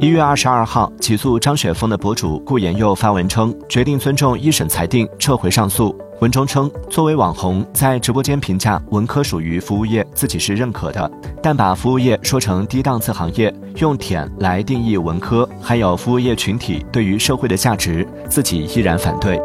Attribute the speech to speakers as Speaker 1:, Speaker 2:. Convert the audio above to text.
Speaker 1: 一月二十二号，起诉张雪峰的博主顾延佑发文称，决定尊重一审裁定，撤回上诉。文中称，作为网红，在直播间评价文科属于服务业，自己是认可的，但把服务业说成低档次行业，用“舔”来定义文科，还有服务业群体对于社会的价值，自己依然反对。